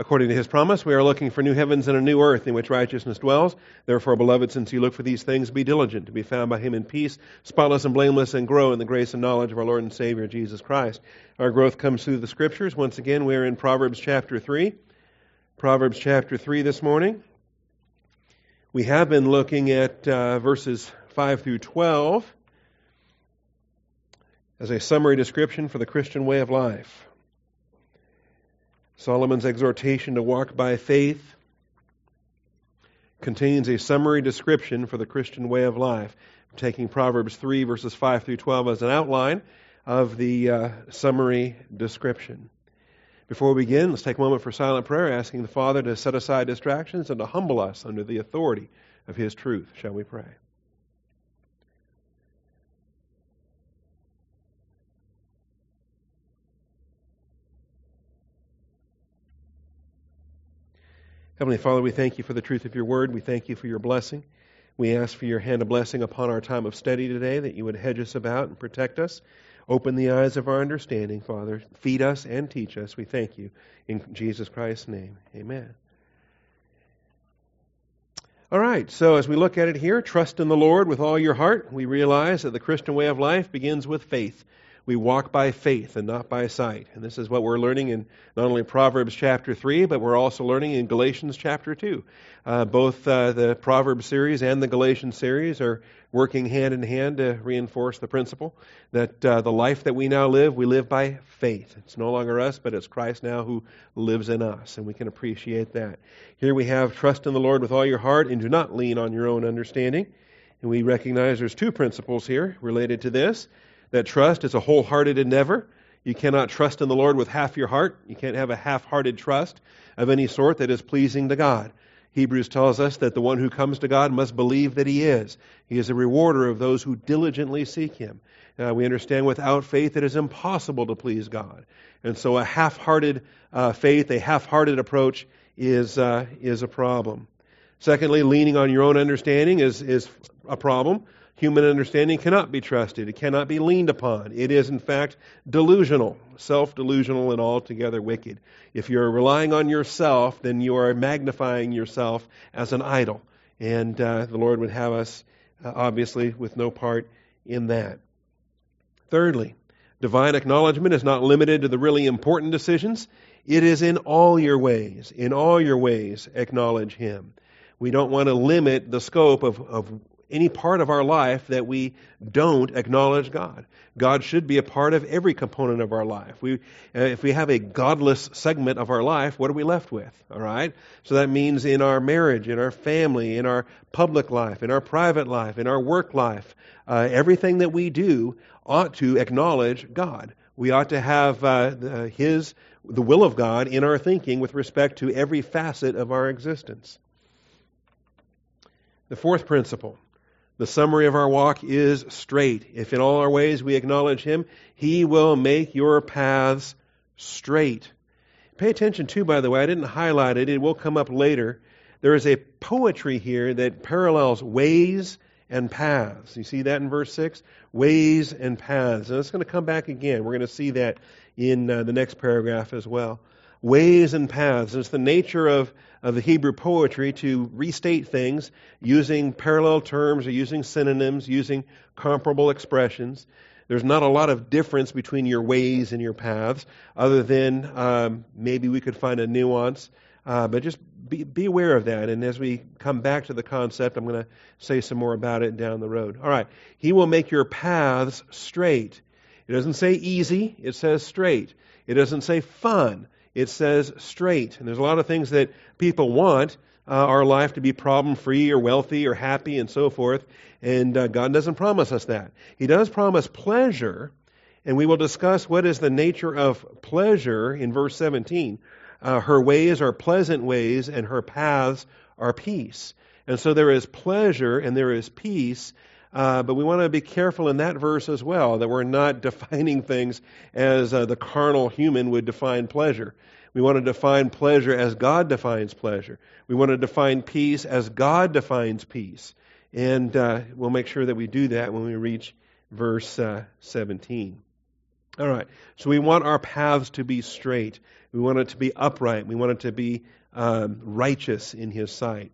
According to his promise, we are looking for new heavens and a new earth in which righteousness dwells. Therefore, beloved, since you look for these things, be diligent to be found by him in peace, spotless and blameless, and grow in the grace and knowledge of our Lord and Savior, Jesus Christ. Our growth comes through the scriptures. Once again, we are in Proverbs chapter 3. Proverbs chapter 3 this morning. We have been looking at uh, verses 5 through 12 as a summary description for the Christian way of life. Solomon's exhortation to walk by faith contains a summary description for the Christian way of life. I'm taking Proverbs 3, verses 5 through 12 as an outline of the uh, summary description. Before we begin, let's take a moment for silent prayer, asking the Father to set aside distractions and to humble us under the authority of His truth. Shall we pray? Heavenly Father, we thank you for the truth of your word. We thank you for your blessing. We ask for your hand of blessing upon our time of study today, that you would hedge us about and protect us. Open the eyes of our understanding, Father. Feed us and teach us. We thank you. In Jesus Christ's name, amen. All right, so as we look at it here, trust in the Lord with all your heart. We realize that the Christian way of life begins with faith we walk by faith and not by sight. And this is what we're learning in not only Proverbs chapter 3, but we're also learning in Galatians chapter 2. Uh, both uh, the Proverbs series and the Galatians series are working hand in hand to reinforce the principle that uh, the life that we now live, we live by faith. It's no longer us, but it's Christ now who lives in us, and we can appreciate that. Here we have trust in the Lord with all your heart and do not lean on your own understanding. And we recognize there's two principles here related to this that trust is a wholehearted endeavor. You cannot trust in the Lord with half your heart. You can't have a half hearted trust of any sort that is pleasing to God. Hebrews tells us that the one who comes to God must believe that He is. He is a rewarder of those who diligently seek Him. Uh, we understand without faith it is impossible to please God. And so a half hearted uh, faith, a half hearted approach, is, uh, is a problem. Secondly, leaning on your own understanding is, is a problem. Human understanding cannot be trusted. It cannot be leaned upon. It is, in fact, delusional, self delusional, and altogether wicked. If you're relying on yourself, then you are magnifying yourself as an idol. And uh, the Lord would have us, uh, obviously, with no part in that. Thirdly, divine acknowledgement is not limited to the really important decisions. It is in all your ways. In all your ways, acknowledge Him. We don't want to limit the scope of, of any part of our life that we don't acknowledge God. God should be a part of every component of our life. We, uh, if we have a godless segment of our life, what are we left with? All right? So that means in our marriage, in our family, in our public life, in our private life, in our work life, uh, everything that we do ought to acknowledge God. We ought to have uh, the, His, the will of God in our thinking with respect to every facet of our existence. The fourth principle the summary of our walk is straight. If in all our ways we acknowledge Him, He will make your paths straight. Pay attention, too, by the way, I didn't highlight it, it will come up later. There is a poetry here that parallels ways and paths. You see that in verse 6? Ways and paths. And it's going to come back again. We're going to see that in uh, the next paragraph as well ways and paths. It's the nature of, of the Hebrew poetry to restate things using parallel terms or using synonyms, using comparable expressions. There's not a lot of difference between your ways and your paths, other than um, maybe we could find a nuance. Uh, but just be, be aware of that. And as we come back to the concept, I'm going to say some more about it down the road. All right. He will make your paths straight. It doesn't say easy, it says straight. It doesn't say fun, it says straight. And there's a lot of things that people want uh, our life to be problem free or wealthy or happy and so forth. And uh, God doesn't promise us that. He does promise pleasure. And we will discuss what is the nature of pleasure in verse 17. Uh, her ways are pleasant ways, and her paths are peace. And so there is pleasure and there is peace uh, but we want to be careful in that verse as well, that we're not defining things as uh, the carnal human would define pleasure. We want to define pleasure as God defines pleasure. We want to define peace as God defines peace. And uh, we'll make sure that we do that when we reach verse uh, 17. All right. So we want our paths to be straight. We want it to be upright. We want it to be um, righteous in His sight.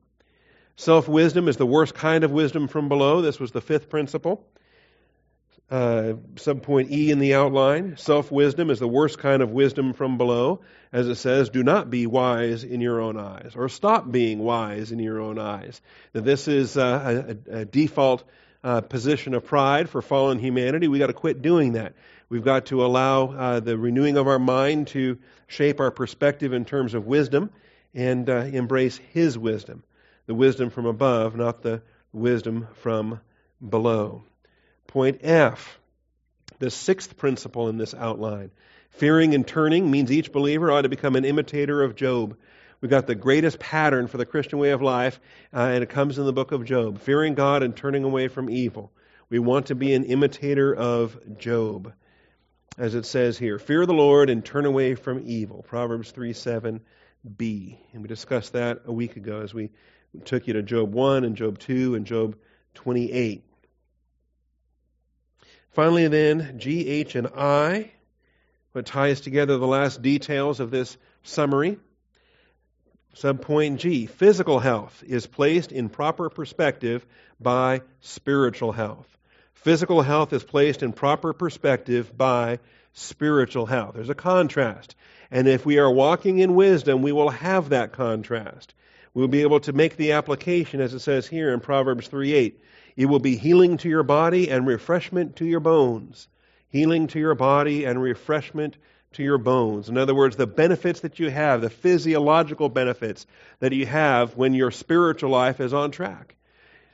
Self wisdom is the worst kind of wisdom from below. This was the fifth principle. Uh, subpoint E in the outline. Self wisdom is the worst kind of wisdom from below. As it says, do not be wise in your own eyes, or stop being wise in your own eyes. Now, this is uh, a, a, default uh, position of pride for fallen humanity. We've got to quit doing that. We've got to allow uh, the renewing of our mind to shape our perspective in terms of wisdom and uh, embrace His wisdom. The wisdom from above, not the wisdom from below. Point F, the sixth principle in this outline. Fearing and turning means each believer ought to become an imitator of Job. We've got the greatest pattern for the Christian way of life, uh, and it comes in the book of Job fearing God and turning away from evil. We want to be an imitator of Job as it says here fear the Lord and turn away from evil. Proverbs 3 7b. And we discussed that a week ago as we took you to Job 1 and Job 2 and Job 28. Finally, then, G, H, and I, what ties together the last details of this summary. Subpoint G, physical health is placed in proper perspective by spiritual health. Physical health is placed in proper perspective by spiritual health. There's a contrast. And if we are walking in wisdom, we will have that contrast. We'll be able to make the application, as it says here in Proverbs 3 8. It will be healing to your body and refreshment to your bones. Healing to your body and refreshment to your bones. In other words, the benefits that you have, the physiological benefits that you have when your spiritual life is on track.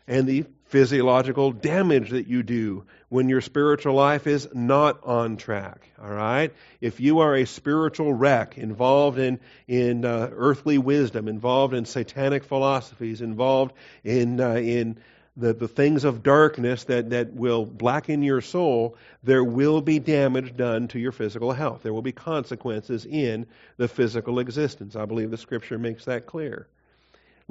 And the physiological damage that you do when your spiritual life is not on track. All right? If you are a spiritual wreck involved in, in uh, earthly wisdom, involved in satanic philosophies, involved in, uh, in the, the things of darkness that, that will blacken your soul, there will be damage done to your physical health. There will be consequences in the physical existence. I believe the scripture makes that clear.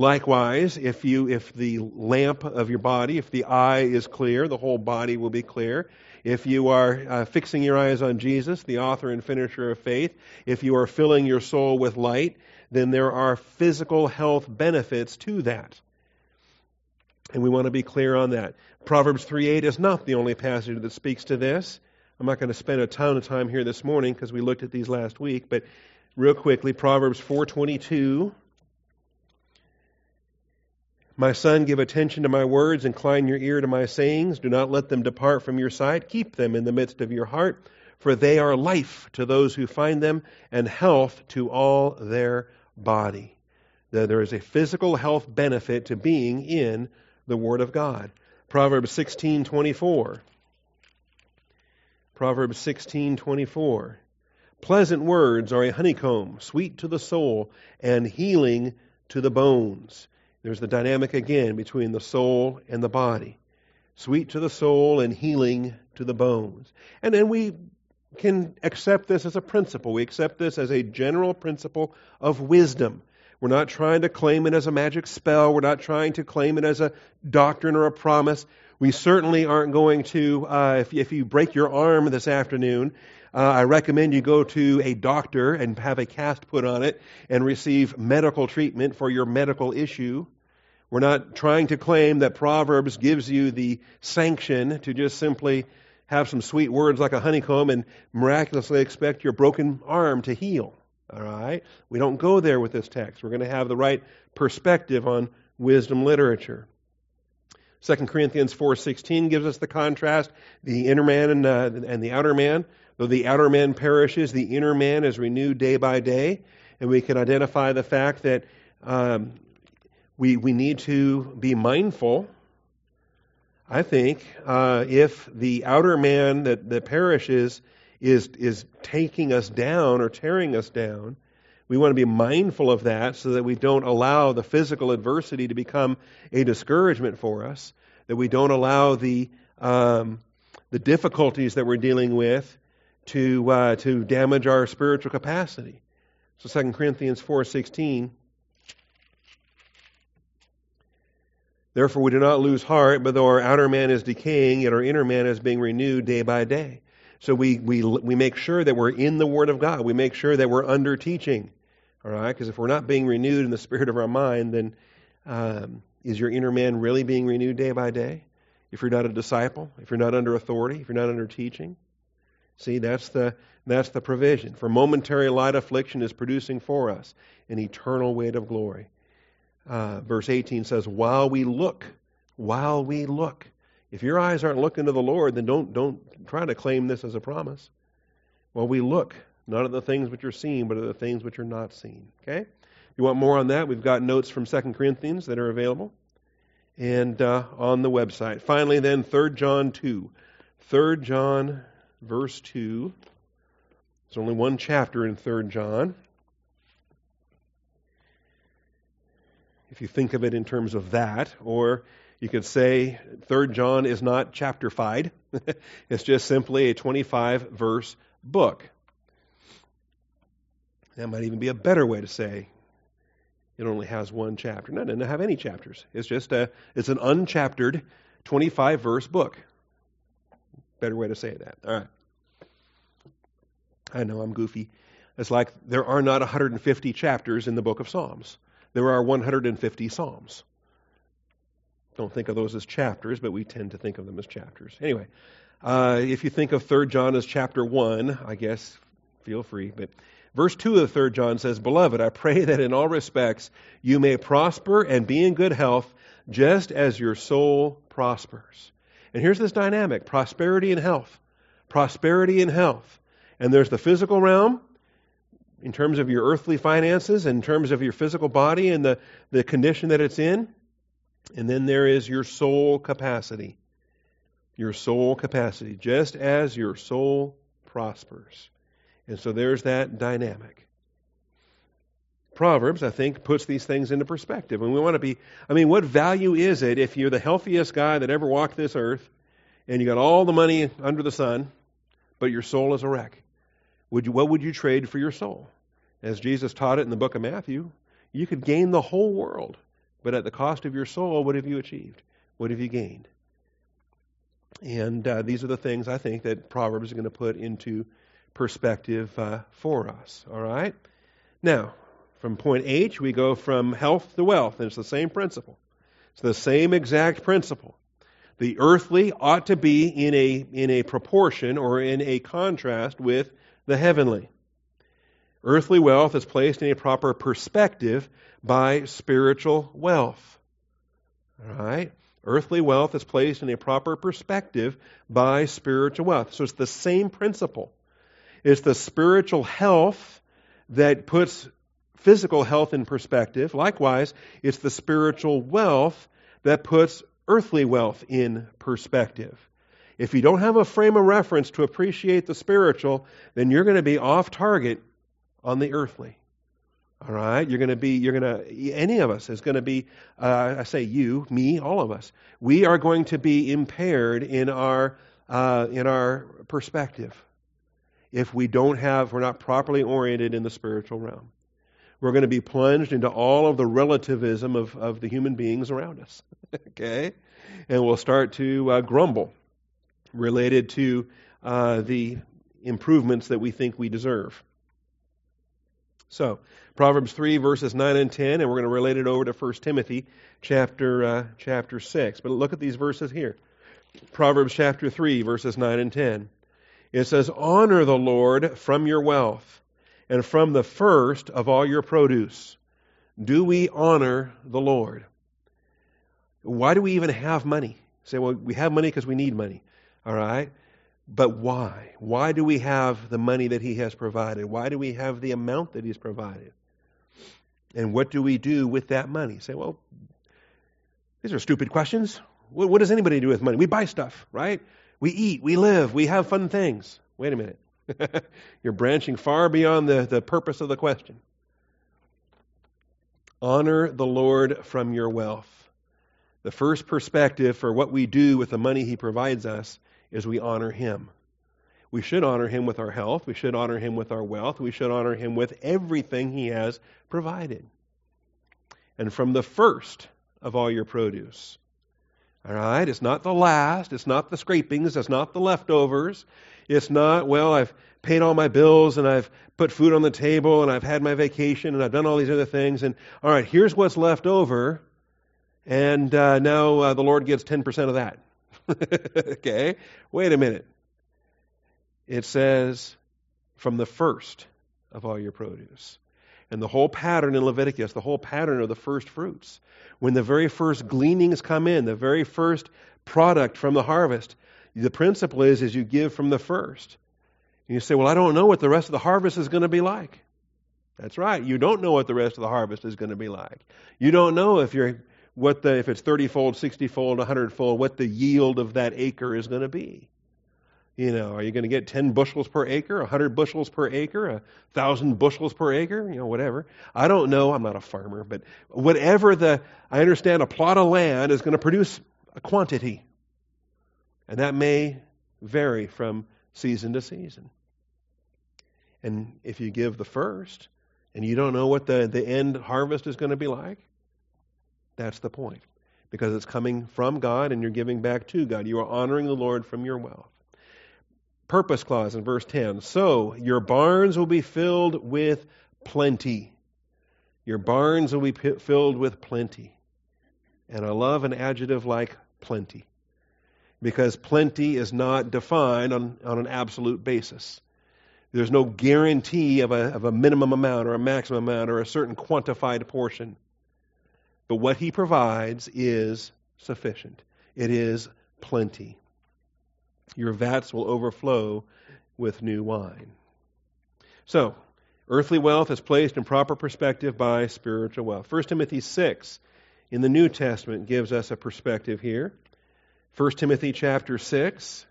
Likewise, if you if the lamp of your body, if the eye is clear, the whole body will be clear. If you are uh, fixing your eyes on Jesus, the author and finisher of faith, if you are filling your soul with light, then there are physical health benefits to that. And we want to be clear on that. Proverbs 3:8 is not the only passage that speaks to this. I'm not going to spend a ton of time here this morning because we looked at these last week, but real quickly, Proverbs 4:22 my son, give attention to my words, incline your ear to my sayings. Do not let them depart from your sight. Keep them in the midst of your heart, for they are life to those who find them and health to all their body. There is a physical health benefit to being in the Word of God. Proverbs 16:24. Proverbs 16:24. Pleasant words are a honeycomb, sweet to the soul and healing to the bones. There's the dynamic again between the soul and the body. Sweet to the soul and healing to the bones. And then we can accept this as a principle. We accept this as a general principle of wisdom. We're not trying to claim it as a magic spell. We're not trying to claim it as a doctrine or a promise. We certainly aren't going to, uh, if, if you break your arm this afternoon, uh, I recommend you go to a doctor and have a cast put on it and receive medical treatment for your medical issue. We're not trying to claim that Proverbs gives you the sanction to just simply have some sweet words like a honeycomb and miraculously expect your broken arm to heal. All right? We don't go there with this text. We're going to have the right perspective on wisdom literature. 2 Corinthians 4:16 gives us the contrast, the inner man and, uh, and the outer man. Though the outer man perishes, the inner man is renewed day by day. And we can identify the fact that um, we, we need to be mindful, I think, uh, if the outer man that, that perishes is, is taking us down or tearing us down, we want to be mindful of that so that we don't allow the physical adversity to become a discouragement for us, that we don't allow the, um, the difficulties that we're dealing with to, uh, to damage our spiritual capacity. So 2 Corinthians 4.16, Therefore we do not lose heart, but though our outer man is decaying, yet our inner man is being renewed day by day. So we, we, we make sure that we're in the Word of God. We make sure that we're under teaching. All right? Because if we're not being renewed in the spirit of our mind, then um, is your inner man really being renewed day by day? If you're not a disciple, if you're not under authority, if you're not under teaching? See, that's the, that's the provision. For momentary light affliction is producing for us an eternal weight of glory. Uh, verse 18 says, While we look, while we look. If your eyes aren't looking to the Lord, then don't, don't try to claim this as a promise. While we look, not at the things which are seen, but at the things which are not seen. Okay? If you want more on that, we've got notes from 2 Corinthians that are available and uh, on the website. Finally, then, 3 John 2. 3 John, verse 2. There's only one chapter in 3 John. If you think of it in terms of that, or you could say 3 John is not chapter-fied. it's just simply a 25 verse book. That might even be a better way to say it only has one chapter. No, it doesn't have any chapters. It's just a it's an unchaptered 25 verse book. Better way to say that. All right. I know I'm goofy. It's like there are not 150 chapters in the book of Psalms. There are 150 Psalms. Don't think of those as chapters, but we tend to think of them as chapters. Anyway, uh, if you think of 3 John as chapter 1, I guess feel free. But verse 2 of 3 John says, Beloved, I pray that in all respects you may prosper and be in good health, just as your soul prospers. And here's this dynamic prosperity and health. Prosperity and health. And there's the physical realm, in terms of your earthly finances, in terms of your physical body and the, the condition that it's in. And then there is your soul capacity. Your soul capacity, just as your soul prospers. And so there's that dynamic. Proverbs, I think, puts these things into perspective. And we want to be, I mean, what value is it if you're the healthiest guy that ever walked this earth and you got all the money under the sun, but your soul is a wreck? Would you, what would you trade for your soul? As Jesus taught it in the book of Matthew, you could gain the whole world, but at the cost of your soul, what have you achieved? What have you gained? And uh, these are the things I think that Proverbs is going to put into perspective uh, for us. All right? Now, from point H, we go from health to wealth, and it's the same principle. It's the same exact principle. The earthly ought to be in a, in a proportion or in a contrast with the heavenly. Earthly wealth is placed in a proper perspective by spiritual wealth. All right? Earthly wealth is placed in a proper perspective by spiritual wealth. So it's the same principle. It's the spiritual health that puts physical health in perspective. Likewise, it's the spiritual wealth that puts earthly wealth in perspective. If you don't have a frame of reference to appreciate the spiritual, then you're going to be off target on the earthly. All right, you're going to be, you're going to, any of us is going to be, uh, I say you, me, all of us. We are going to be impaired in our, uh, in our perspective if we don't have, we're not properly oriented in the spiritual realm. We're going to be plunged into all of the relativism of, of the human beings around us. okay? And we'll start to uh, grumble related to uh, the improvements that we think we deserve. So, Proverbs 3, verses 9 and 10, and we're going to relate it over to 1 Timothy chapter, uh, chapter 6. But look at these verses here. Proverbs chapter 3, verses 9 and 10. It says, Honor the Lord from your wealth and from the first of all your produce. Do we honor the Lord? Why do we even have money? Say, well, we have money because we need money. All right? But why? Why do we have the money that He has provided? Why do we have the amount that He's provided? And what do we do with that money? Say, well, these are stupid questions. What, what does anybody do with money? We buy stuff, right? We eat, we live, we have fun things. Wait a minute. You're branching far beyond the, the purpose of the question. Honor the Lord from your wealth. The first perspective for what we do with the money He provides us is we honor Him. We should honor Him with our health. We should honor Him with our wealth. We should honor Him with everything He has provided. And from the first of all your produce. All right? It's not the last. It's not the scrapings. It's not the leftovers. It's not, well, I've paid all my bills and I've put food on the table and I've had my vacation and I've done all these other things. And all right, here's what's left over. And uh, now uh, the Lord gets 10% of that. okay? Wait a minute. It says, from the first of all your produce. And the whole pattern in Leviticus, the whole pattern of the first fruits. When the very first gleanings come in, the very first product from the harvest, the principle is, is you give from the first. And you say, well, I don't know what the rest of the harvest is going to be like. That's right. You don't know what the rest of the harvest is going to be like. You don't know if you're what the if it's 30 fold, 60 fold, 100 fold, what the yield of that acre is going to be. You know, are you going to get 10 bushels per acre, 100 bushels per acre, a 1,000 bushels per acre, you know, whatever. I don't know. I'm not a farmer, but whatever the, I understand a plot of land is going to produce a quantity. And that may vary from season to season. And if you give the first and you don't know what the, the end harvest is going to be like, that's the point. Because it's coming from God and you're giving back to God. You are honoring the Lord from your wealth. Purpose clause in verse 10. So your barns will be filled with plenty. Your barns will be filled with plenty. And I love an adjective like plenty because plenty is not defined on, on an absolute basis. There's no guarantee of a, of a minimum amount or a maximum amount or a certain quantified portion. But what he provides is sufficient, it is plenty. Your vats will overflow with new wine. So, earthly wealth is placed in proper perspective by spiritual wealth. 1 Timothy 6 in the New Testament gives us a perspective here. 1 Timothy chapter 6,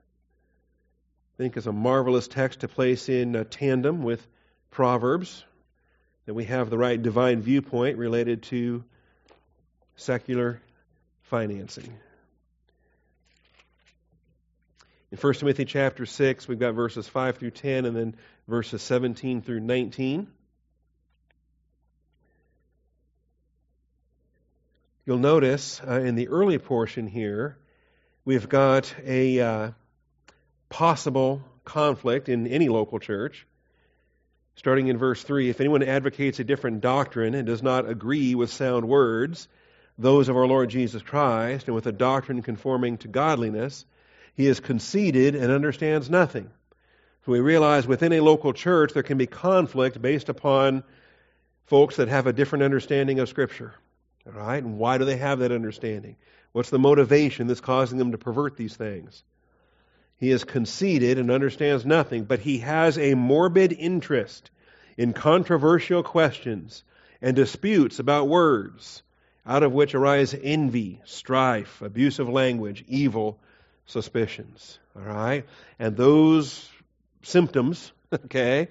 I think is a marvelous text to place in tandem with Proverbs, that we have the right divine viewpoint related to secular financing. In 1 Timothy chapter 6, we've got verses 5 through 10 and then verses 17 through 19. You'll notice uh, in the early portion here we've got a uh, possible conflict in any local church. Starting in verse 3 If anyone advocates a different doctrine and does not agree with sound words, those of our Lord Jesus Christ, and with a doctrine conforming to godliness, he is conceited and understands nothing. So we realize within a local church there can be conflict based upon folks that have a different understanding of Scripture. All right? And why do they have that understanding? What's the motivation that's causing them to pervert these things? He is conceited and understands nothing, but he has a morbid interest in controversial questions and disputes about words, out of which arise envy, strife, abusive language, evil suspicions. All right? And those symptoms, okay,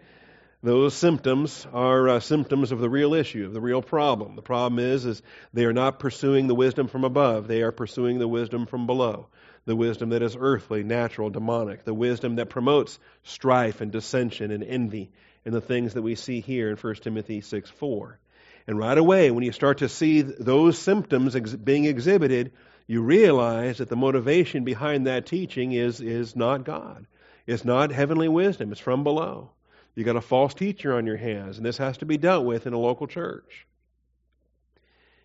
those symptoms are uh, symptoms of the real issue, of the real problem. The problem is, is they are not pursuing the wisdom from above. They are pursuing the wisdom from below. The wisdom that is earthly, natural, demonic. The wisdom that promotes strife and dissension and envy and the things that we see here in 1 Timothy 6 4. And right away, when you start to see those symptoms ex- being exhibited, you realize that the motivation behind that teaching is, is not God. It's not heavenly wisdom. It's from below. You've got a false teacher on your hands, and this has to be dealt with in a local church.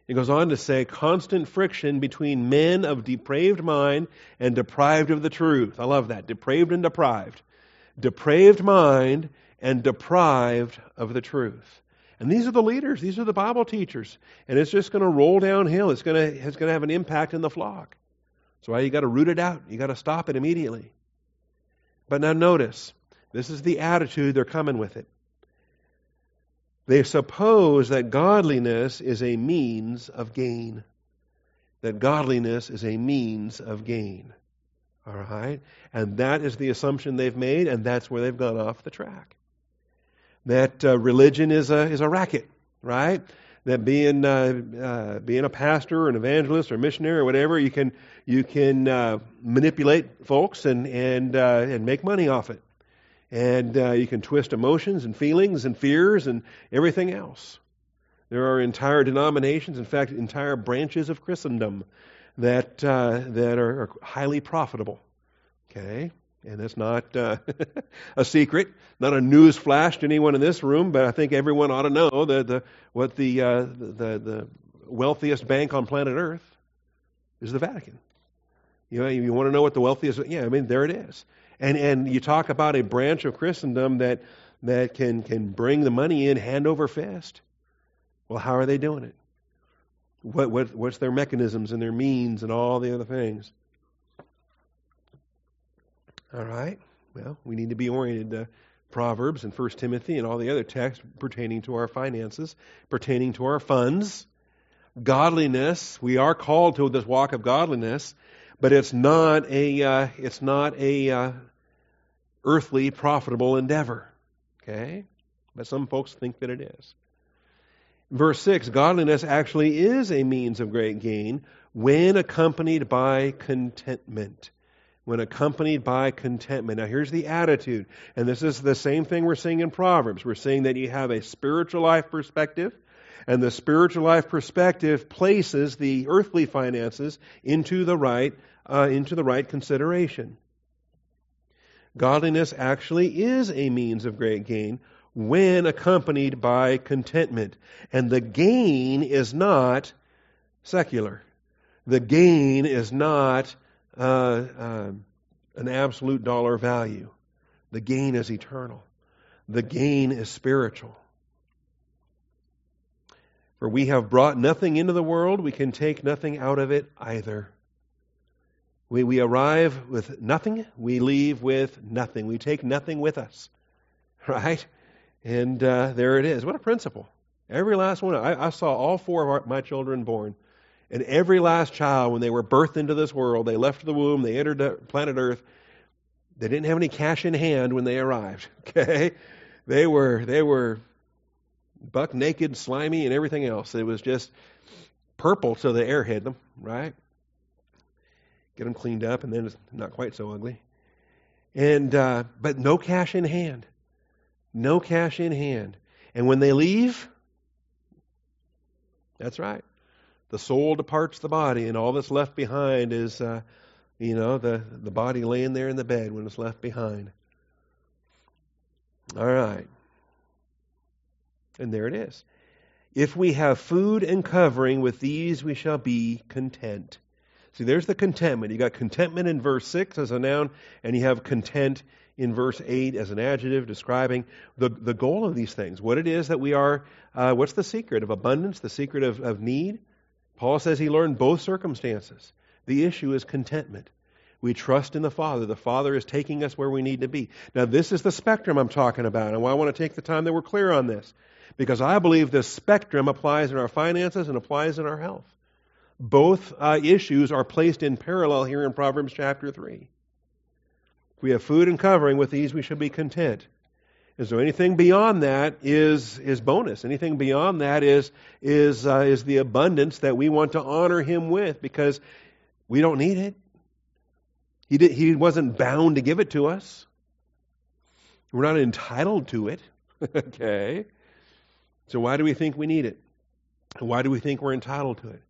It goes on to say constant friction between men of depraved mind and deprived of the truth. I love that. Depraved and deprived. Depraved mind and deprived of the truth. And these are the leaders, these are the Bible teachers. And it's just going to roll downhill. It's going to, it's going to have an impact in the flock. So why you got to root it out. You got to stop it immediately. But now notice, this is the attitude they're coming with it. They suppose that godliness is a means of gain. That godliness is a means of gain. All right? And that is the assumption they've made, and that's where they've gone off the track. That uh, religion is a, is a racket, right? That being, uh, uh, being a pastor or an evangelist or a missionary or whatever, you can, you can uh, manipulate folks and, and, uh, and make money off it and you can twist emotions and feelings and fears and everything else. There are entire denominations, in fact, entire branches of Christendom that that are, are, highly profitable. Okay, and that's not uh, a secret, not a news flash to anyone in this room, but I think everyone ought to know that the what the uh, the the wealthiest bank on planet Earth is the Vatican. You know, you want to know what the wealthiest? Yeah, I mean there it is. And and you talk about a branch of Christendom that that can can bring the money in hand over fist. Well, how are they doing it? What, what what's their mechanisms and their means and all the other things? All right. Well, we need to be oriented to Proverbs and First Timothy and all the other texts pertaining to our finances, pertaining to our funds, godliness. We are called to this walk of godliness, but it's not a uh, it's not a uh, earthly profitable endeavor. Okay, but some folks think that it is. Verse six: Godliness actually is a means of great gain when accompanied by contentment. When accompanied by contentment. Now, here's the attitude, and this is the same thing we're seeing in Proverbs. We're seeing that you have a spiritual life perspective and the spiritual life perspective places the earthly finances into the right, uh, into the right consideration. Godliness actually is a means of great gain when accompanied by contentment. And the gain is not secular. The gain is not uh, uh, an absolute dollar value. The gain is eternal. The gain is spiritual. For we have brought nothing into the world, we can take nothing out of it either. We, we arrive with nothing, we leave with nothing. We take nothing with us. Right? And uh, there it is. What a principle. Every last one. I, I saw all four of our, my children born. And every last child, when they were birthed into this world, they left the womb, they entered planet Earth, they didn't have any cash in hand when they arrived. Okay? They were, they were buck naked, slimy, and everything else. It was just purple till the air hit them, right? Get them cleaned up, and then it's not quite so ugly. And uh, but no cash in hand, no cash in hand. And when they leave, that's right. The soul departs the body, and all that's left behind is, uh, you know, the the body laying there in the bed when it's left behind. All right. And there it is. If we have food and covering, with these we shall be content. See, there's the contentment. You got contentment in verse 6 as a noun, and you have content in verse 8 as an adjective describing the, the goal of these things. What it is that we are, uh, what's the secret of abundance, the secret of, of need? Paul says he learned both circumstances. The issue is contentment. We trust in the Father. The Father is taking us where we need to be. Now, this is the spectrum I'm talking about, and I want to take the time that we're clear on this because I believe this spectrum applies in our finances and applies in our health. Both uh, issues are placed in parallel here in Proverbs chapter 3. If we have food and covering, with these we should be content. And so anything beyond that is, is bonus. Anything beyond that is, is, uh, is the abundance that we want to honor Him with because we don't need it. He, did, he wasn't bound to give it to us. We're not entitled to it. okay? So why do we think we need it? Why do we think we're entitled to it?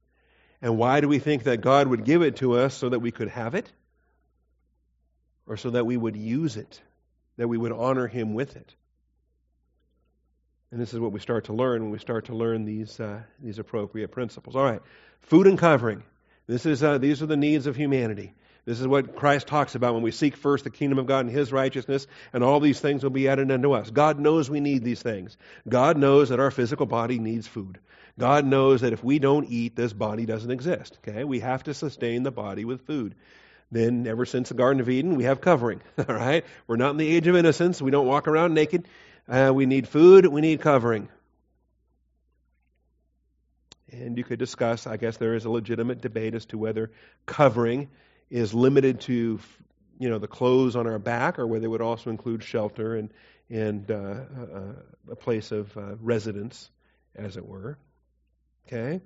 And why do we think that God would give it to us so that we could have it? Or so that we would use it? That we would honor Him with it? And this is what we start to learn when we start to learn these, uh, these appropriate principles. All right, food and covering. This is, uh, these are the needs of humanity. This is what Christ talks about when we seek first the kingdom of God and His righteousness, and all these things will be added unto us. God knows we need these things. God knows that our physical body needs food. God knows that if we don't eat, this body doesn't exist. Okay? We have to sustain the body with food. Then, ever since the Garden of Eden, we have covering. All right? We're not in the age of innocence. We don't walk around naked. Uh, we need food. We need covering. And you could discuss, I guess there is a legitimate debate as to whether covering is limited to you know the clothes on our back, or whether it would also include shelter and and uh, a, a, place of uh, residence, as it were. Okay,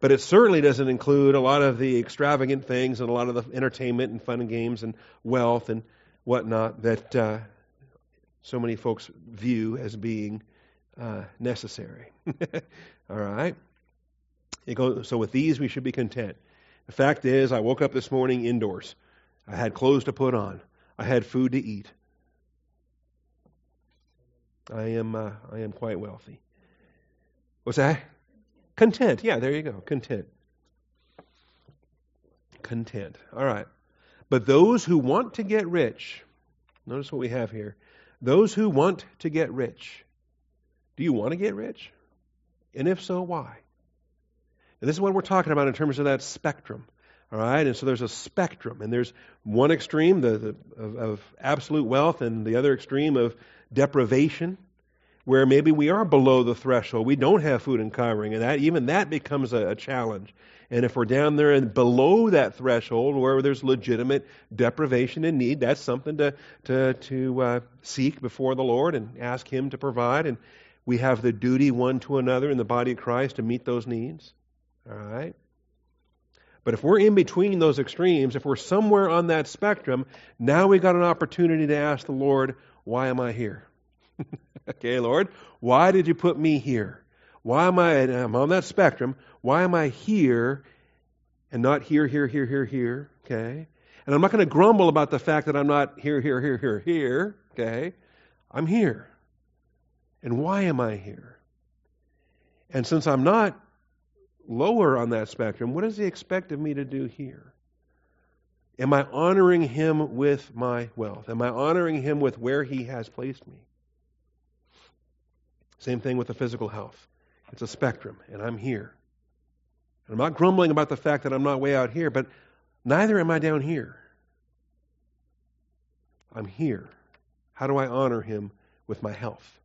but it certainly doesn't include a lot of the extravagant things and a lot of the entertainment and fun and games and wealth and whatnot that uh, so many folks view as being uh, necessary. All right. Goes, so with these we should be content. The fact is, I woke up this morning indoors. I had clothes to put on. I had food to eat. I am, uh, I am quite wealthy. What's that? Content. Yeah, there you go. Content. Content. All right. But those who want to get rich, notice what we have here. Those who want to get rich. Do you want to get rich? And if so, why? And this is what we're talking about in terms of that spectrum. All right, and so there's a spectrum, and there's one extreme the, the of, of, absolute wealth, and the other extreme of deprivation, where maybe we are below the threshold. We don't have food and covering, and that even that becomes a, a challenge. And if we're down there and below that threshold, where there's legitimate deprivation and need, that's something to to to uh, seek before the Lord and ask Him to provide. And we have the duty one to another in the body of Christ to meet those needs. All right. But if we're in between those extremes, if we're somewhere on that spectrum, now we've got an opportunity to ask the Lord, why am I here? Okay, Lord, why did you put me here? Why am I I'm on that spectrum? Why am I here and not here, here, here, here, here? Okay. And I'm not going to grumble about the fact that I'm not here, here, here, here, here. Okay. I'm here. And why am I here? And since I'm not lower on that spectrum, what does he expect of me to do here? Am I honoring him with my wealth? Am I honoring him with where he has placed me? Same thing with the physical health. It's a spectrum, and I'm here. And I'm not grumbling about the fact that I'm not way out here, but neither am I down here. I'm here. How do I honor him with my health?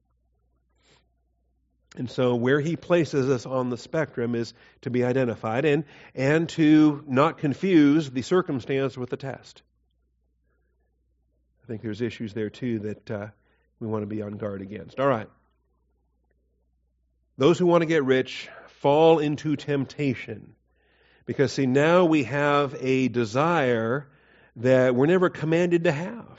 And so, where he places us on the spectrum is to be identified and, and to not confuse the circumstance with the test. I think there's issues there too that uh, we want to be on guard against. All right. Those who want to get rich fall into temptation. Because, see, now we have a desire that we're never commanded to have.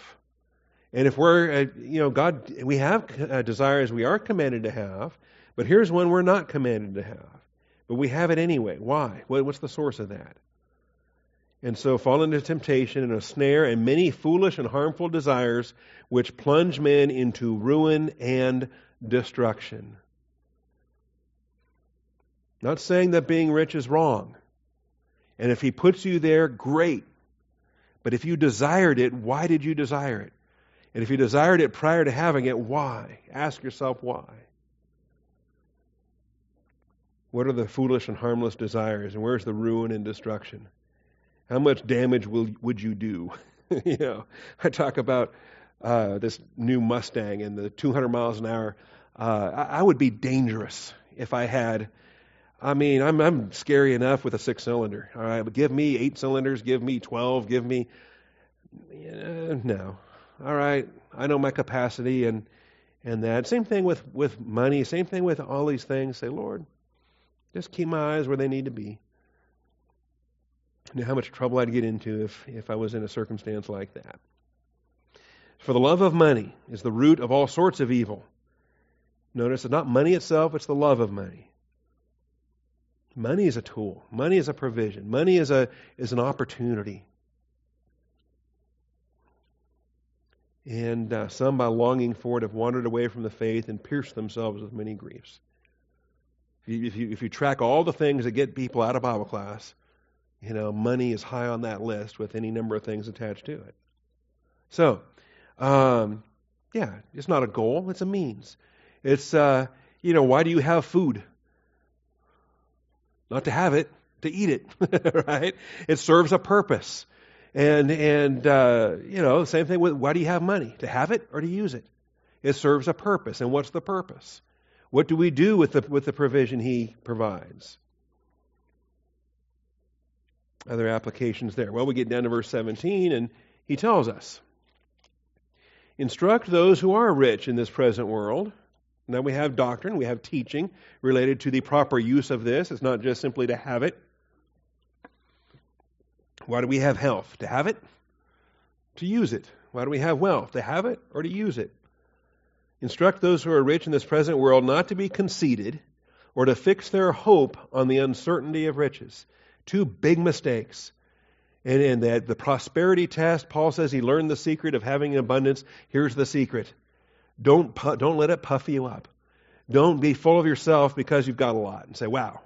And if we're, uh, you know, God, we have uh, desires we are commanded to have, but here's one we're not commanded to have. But we have it anyway. Why? What's the source of that? And so fall into temptation and a snare and many foolish and harmful desires which plunge men into ruin and destruction. Not saying that being rich is wrong. And if he puts you there, great. But if you desired it, why did you desire it? And if you desired it prior to having it, why? Ask yourself why. What are the foolish and harmless desires? And where's the ruin and destruction? How much damage will, would you do? you know, I talk about uh, this new Mustang and the 200 miles an hour. Uh, I, I, would be dangerous if I had. I mean, I'm, I'm scary enough with a six cylinder. All right, but give me eight cylinders, give me 12, give me. Uh, no. All right, I know my capacity and and that. Same thing with, with money, same thing with all these things. Say, Lord, just keep my eyes where they need to be. You know how much trouble I'd get into if, if I was in a circumstance like that. For the love of money is the root of all sorts of evil. Notice it's not money itself, it's the love of money. Money is a tool. Money is a provision. Money is a is an opportunity. And uh, some, by longing for it, have wandered away from the faith and pierced themselves with many griefs. If you, if you, if you track all the things that get people out of Bible class, you know, money is high on that list with any number of things attached to it. So, um, yeah, it's not a goal, it's a means. It's, uh, you know, why do you have food? Not to have it, to eat it, right? It serves a purpose. And, and uh, you know, same thing with why do you have money? To have it or to use it? It serves a purpose. And what's the purpose? What do we do with the, with the provision He provides? Other applications there. Well, we get down to verse 17, and He tells us Instruct those who are rich in this present world. Now we have doctrine, we have teaching related to the proper use of this. It's not just simply to have it. Why do we have health? To have it? To use it. Why do we have wealth? To have it or to use it? Instruct those who are rich in this present world not to be conceited or to fix their hope on the uncertainty of riches, Two big mistakes. And in that the prosperity test, Paul says he learned the secret of having abundance. Here's the secret. Don't, don't let it puff you up. Don't be full of yourself because you've got a lot and say, wow.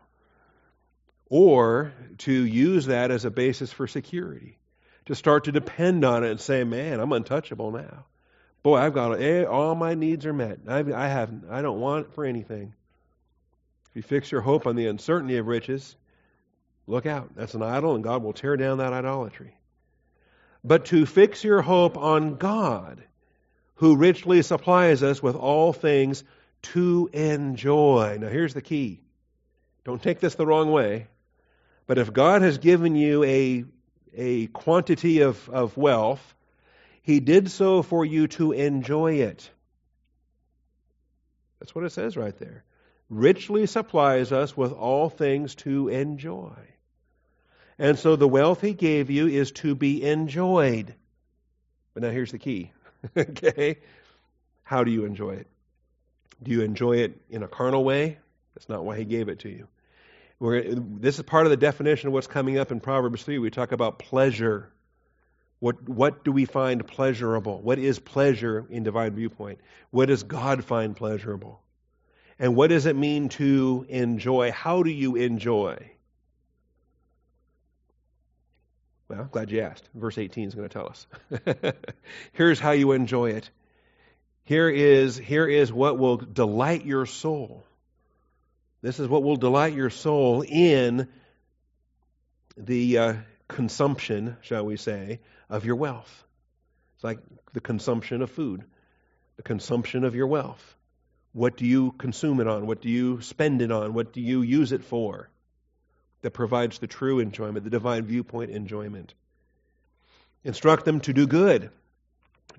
Or to use that as a basis for security. To start to depend on it and say, man, I'm untouchable now. Boy, I've got eh, all my needs are met. I've, I have I don't want it for anything. If you fix your hope on the uncertainty of riches, look out. That's an idol, and God will tear down that idolatry. But to fix your hope on God, who richly supplies us with all things to enjoy. Now, here's the key. Don't take this the wrong way. But if God has given you a, a quantity of, of wealth, he did so for you to enjoy it. That's what it says right there. Richly supplies us with all things to enjoy. And so the wealth he gave you is to be enjoyed. But now here's the key. okay? How do you enjoy it? Do you enjoy it in a carnal way? That's not why he gave it to you. We're, this is part of the definition of what's coming up in Proverbs 3. We talk about pleasure. What, what do we find pleasurable? What is pleasure in divine viewpoint? What does God find pleasurable? And what does it mean to enjoy? How do you enjoy? Well, I'm glad you asked. Verse 18 is going to tell us. Here's how you enjoy it. Here is, here is what will delight your soul. This is what will delight your soul in the uh, consumption, shall we say, of your wealth. It's like the consumption of food, the consumption of your wealth. What do you consume it on? What do you spend it on? What do you use it for? That provides the true enjoyment, the divine viewpoint enjoyment. Instruct them to do good,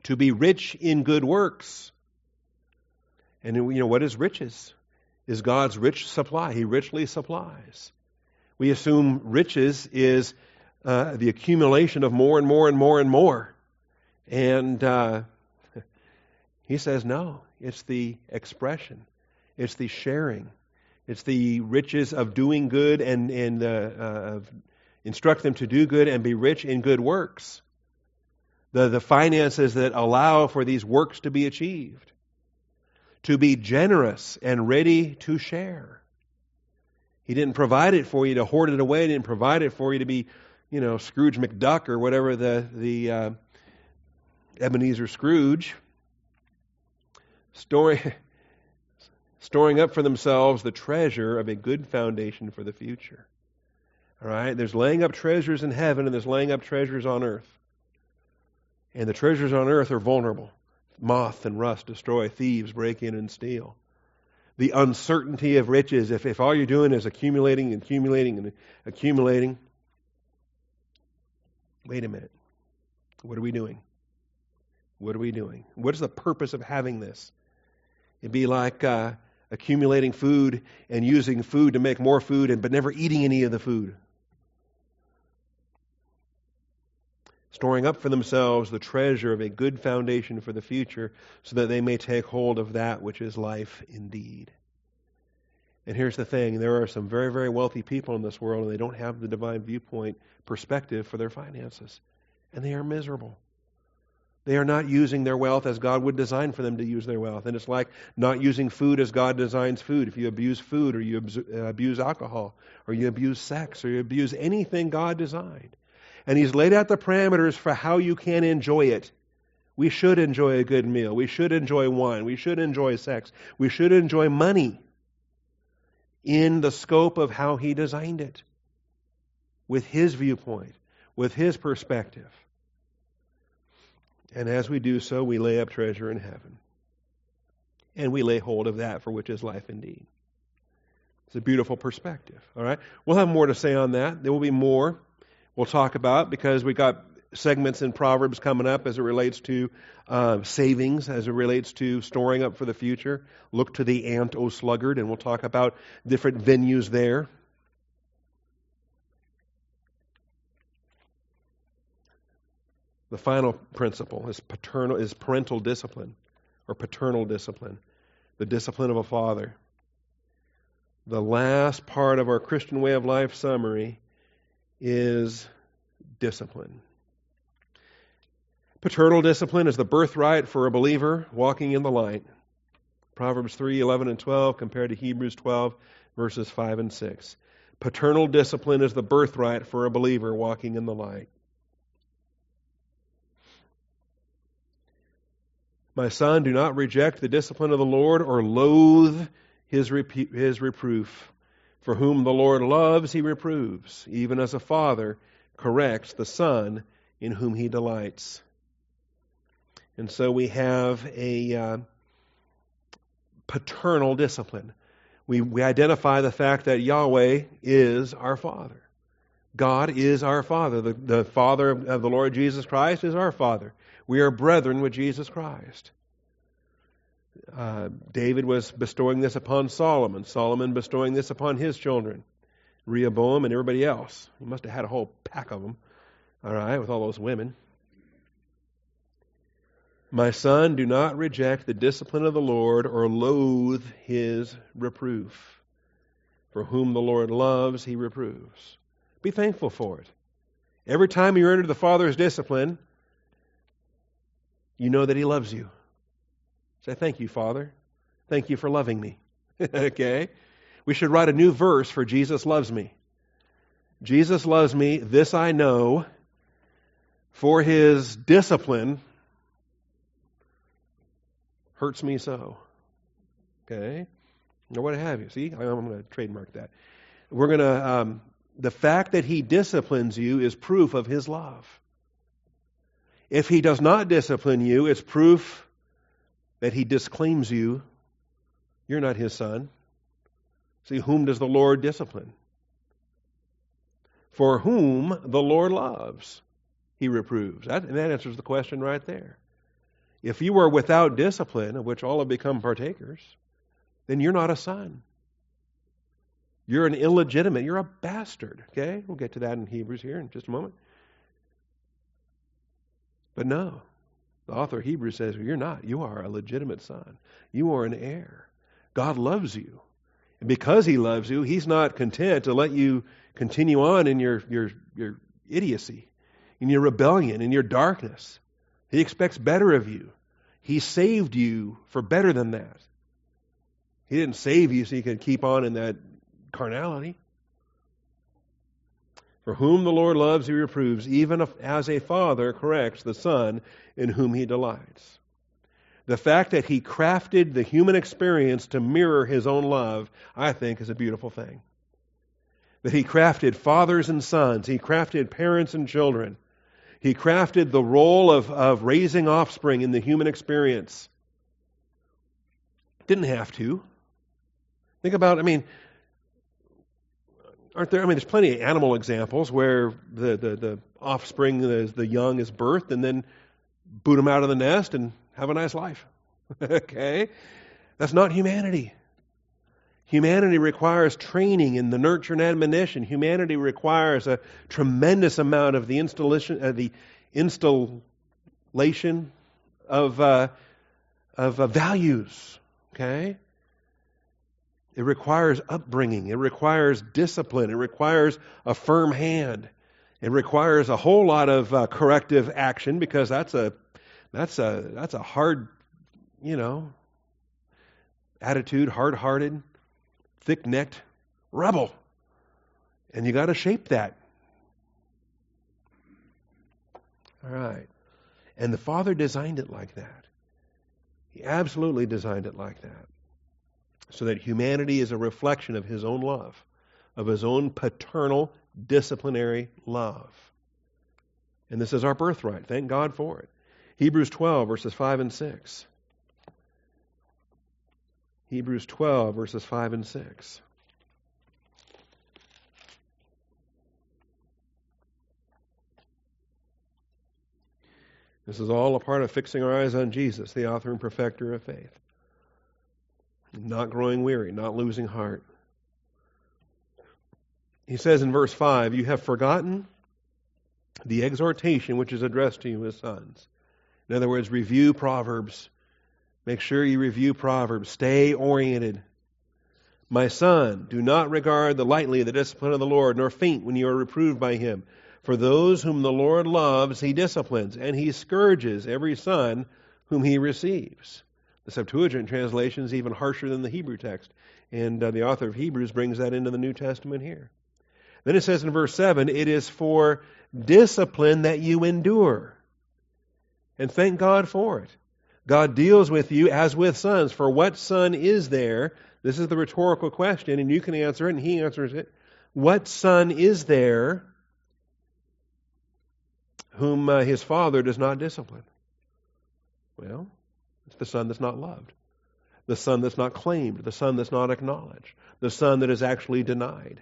to be rich in good works. And you know what is riches? Is God's rich supply. He richly supplies. We assume riches is uh, the accumulation of more and more and more and more. And uh, he says, no, it's the expression, it's the sharing, it's the riches of doing good and, and uh, uh, instruct them to do good and be rich in good works. The, the finances that allow for these works to be achieved. To be generous and ready to share. He didn't provide it for you to hoard it away. He didn't provide it for you to be you know, Scrooge McDuck or whatever the, the uh, Ebenezer Scrooge, storing, storing up for themselves the treasure of a good foundation for the future. All right? There's laying up treasures in heaven and there's laying up treasures on earth. And the treasures on earth are vulnerable. Moth and rust destroy, thieves break in and steal. The uncertainty of riches, if, if all you're doing is accumulating and accumulating and accumulating, wait a minute. What are we doing? What are we doing? What is the purpose of having this? It'd be like uh, accumulating food and using food to make more food, and but never eating any of the food. Storing up for themselves the treasure of a good foundation for the future, so that they may take hold of that which is life indeed. And here's the thing there are some very, very wealthy people in this world, and they don't have the divine viewpoint perspective for their finances. And they are miserable. They are not using their wealth as God would design for them to use their wealth. And it's like not using food as God designs food. If you abuse food, or you uh, abuse alcohol, or you abuse sex, or you abuse anything God designed. And He's laid out the parameters for how you can enjoy it. We should enjoy a good meal. We should enjoy wine. We should enjoy sex. We should enjoy money in the scope of how he designed it, with his viewpoint, with his perspective. And as we do so, we lay up treasure in heaven. And we lay hold of that for which is life indeed. It's a beautiful perspective. All right? We'll have more to say on that. There will be more we'll talk about because we got segments in Proverbs coming up as it relates to uh, savings, as it relates to storing up for the future. Look to the ant, O sluggard, and we'll talk about different venues there. The final principle is paternal is parental discipline or paternal discipline, the discipline of a father. The last part of our Christian way of life summary is discipline. Paternal discipline is the birthright for a believer walking in the light. Proverbs 3 11 and 12 compared to Hebrews 12, verses 5 and 6. Paternal discipline is the birthright for a believer walking in the light. My son, do not reject the discipline of the Lord or loathe his, his reproof. For whom the Lord loves, he reproves, even as a father corrects the son in whom he delights. And so we have a uh, paternal discipline. We, we identify the fact that Yahweh is our Father. God is our Father. The, the Father of the Lord Jesus Christ is our Father. We are brethren with Jesus Christ. Uh, David was bestowing this upon Solomon, Solomon bestowing this upon his children, Rehoboam and everybody else. He must have had a whole pack of them, all right, with all those women. My son, do not reject the discipline of the Lord or loathe his reproof. For whom the Lord loves, he reproves. Be thankful for it. Every time you're under the Father's discipline, you know that he loves you. Say, Thank you, Father. Thank you for loving me. okay? We should write a new verse for Jesus loves me. Jesus loves me, this I know, for his discipline hurts me so. Okay? Or what have you. See, I'm going to trademark that. We're going to, um, the fact that he disciplines you is proof of his love. If he does not discipline you, it's proof that he disclaims you. You're not his son. See, whom does the Lord discipline? For whom the Lord loves, he reproves. That, and that answers the question right there. If you are without discipline, of which all have become partakers, then you're not a son. You're an illegitimate, you're a bastard. Okay? We'll get to that in Hebrews here in just a moment. But no, the author of Hebrews says, You're not. You are a legitimate son. You are an heir. God loves you. And because He loves you, He's not content to let you continue on in your, your, your idiocy, in your rebellion, in your darkness. He expects better of you. He saved you for better than that. He didn't save you so you could keep on in that carnality. For whom the Lord loves, he reproves, even as a father corrects the son in whom he delights. The fact that he crafted the human experience to mirror his own love, I think, is a beautiful thing. That he crafted fathers and sons, he crafted parents and children, he crafted the role of, of raising offspring in the human experience. Didn't have to. Think about, I mean, aren't there? I mean, there's plenty of animal examples where the, the, the offspring, the, the young, is birthed and then boot them out of the nest and have a nice life. okay? That's not humanity. Humanity requires training in the nurture and admonition. Humanity requires a tremendous amount of the installation, uh, the installation of uh, of uh, values. Okay, it requires upbringing. It requires discipline. It requires a firm hand. It requires a whole lot of uh, corrective action because that's a that's a that's a hard, you know, attitude, hard-hearted thick necked rebel. And you got to shape that. All right. And the Father designed it like that. He absolutely designed it like that. So that humanity is a reflection of His own love, of His own paternal disciplinary love. And this is our birthright. Thank God for it. Hebrews 12, verses 5 and 6. Hebrews 12, verses 5 and 6. This is all a part of fixing our eyes on Jesus, the author and perfecter of faith. Not growing weary, not losing heart. He says in verse 5 You have forgotten the exhortation which is addressed to you as sons. In other words, review Proverbs Make sure you review Proverbs. Stay oriented. My son, do not regard the lightly the discipline of the Lord, nor faint when you are reproved by him. For those whom the Lord loves, he disciplines, and he scourges every son whom he receives. The Septuagint translation is even harsher than the Hebrew text, and uh, the author of Hebrews brings that into the New Testament here. Then it says in verse 7 it is for discipline that you endure. And thank God for it. God deals with you as with sons. For what son is there? This is the rhetorical question, and you can answer it, and he answers it. What son is there whom uh, his father does not discipline? Well, it's the son that's not loved, the son that's not claimed, the son that's not acknowledged, the son that is actually denied.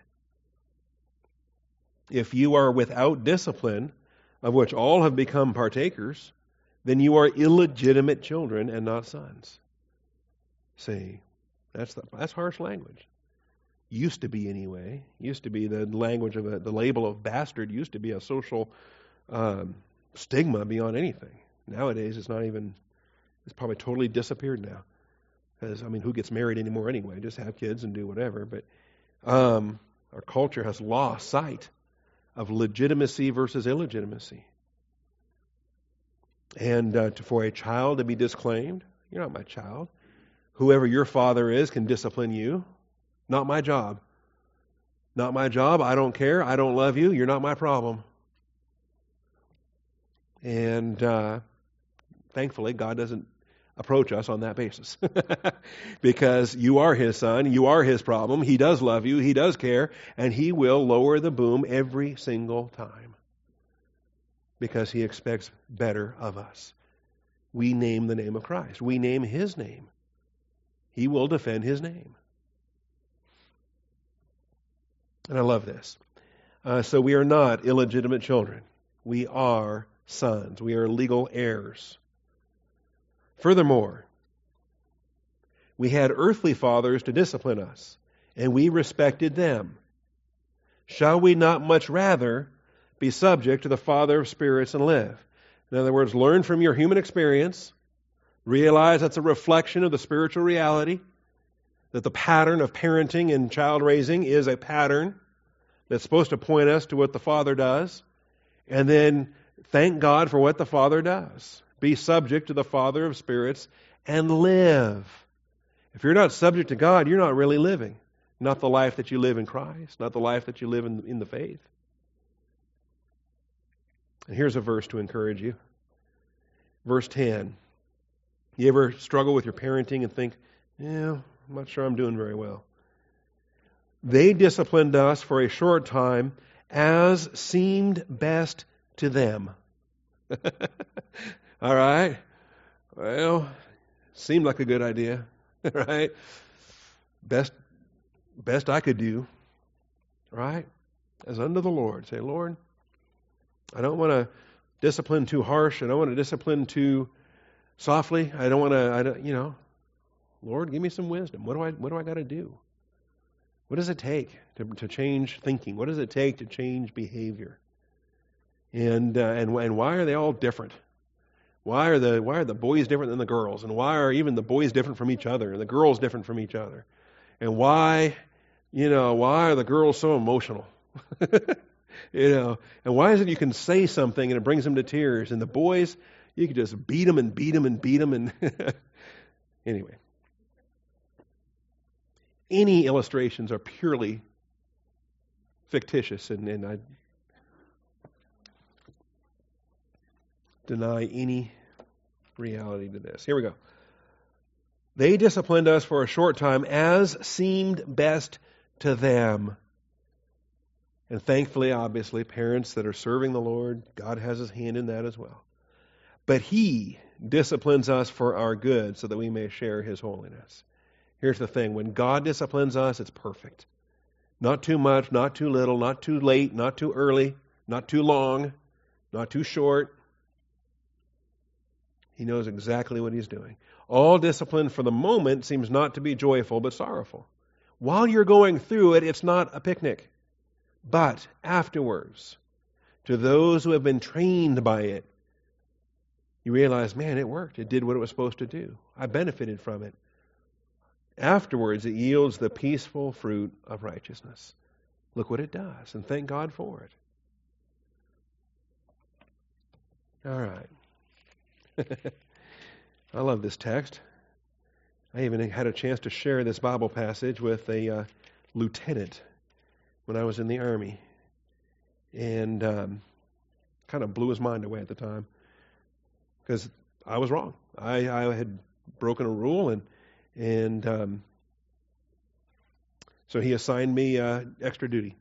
If you are without discipline, of which all have become partakers, then you are illegitimate children and not sons. See, that's, the, that's harsh language. Used to be, anyway. Used to be the language of a, the label of bastard used to be a social um, stigma beyond anything. Nowadays, it's not even, it's probably totally disappeared now. Because, I mean, who gets married anymore anyway? Just have kids and do whatever. But um, our culture has lost sight of legitimacy versus illegitimacy. And uh, to, for a child to be disclaimed, you're not my child. Whoever your father is can discipline you. Not my job. Not my job. I don't care. I don't love you. You're not my problem. And uh, thankfully, God doesn't approach us on that basis. because you are his son, you are his problem, he does love you, he does care, and he will lower the boom every single time. Because he expects better of us. We name the name of Christ, we name his name. He will defend his name. And I love this. Uh, so we are not illegitimate children. We are sons. We are legal heirs. Furthermore, we had earthly fathers to discipline us, and we respected them. Shall we not much rather be subject to the Father of spirits and live? In other words, learn from your human experience, realize that's a reflection of the spiritual reality, that the pattern of parenting and child raising is a pattern that's supposed to point us to what the Father does, and then thank God for what the Father does. Be subject to the Father of spirits and live. If you're not subject to God, you're not really living. Not the life that you live in Christ, not the life that you live in, in the faith. And here's a verse to encourage you. Verse 10. You ever struggle with your parenting and think, yeah, I'm not sure I'm doing very well? They disciplined us for a short time as seemed best to them. All right. Well, seemed like a good idea, right? Best best I could do. Right? As under the Lord. Say, Lord, I don't want to discipline too harsh. I don't want to discipline too softly. I don't want to I don't, you know, Lord, give me some wisdom. What do I what do I got to do? What does it take to, to change thinking? What does it take to change behavior? And, uh, and, and why are they all different? Why are the why are the boys different than the girls? And why are even the boys different from each other and the girls different from each other? And why, you know, why are the girls so emotional? you know, and why is it you can say something and it brings them to tears, and the boys you can just beat them and beat them and beat them and anyway. Any illustrations are purely fictitious, and, and I deny any reality to this. Here we go. They disciplined us for a short time as seemed best to them. And thankfully, obviously, parents that are serving the Lord, God has his hand in that as well. But he disciplines us for our good so that we may share his holiness. Here's the thing when God disciplines us, it's perfect. Not too much, not too little, not too late, not too early, not too long, not too short. He knows exactly what he's doing. All discipline for the moment seems not to be joyful but sorrowful. While you're going through it, it's not a picnic. But afterwards, to those who have been trained by it, you realize, man, it worked. It did what it was supposed to do. I benefited from it. Afterwards, it yields the peaceful fruit of righteousness. Look what it does, and thank God for it. All right. I love this text. I even had a chance to share this Bible passage with a uh, lieutenant when I was in the Army. And um, kind of blew his mind away at the time because I was wrong. I, I had broken a rule, and and um, so he assigned me uh, extra duty,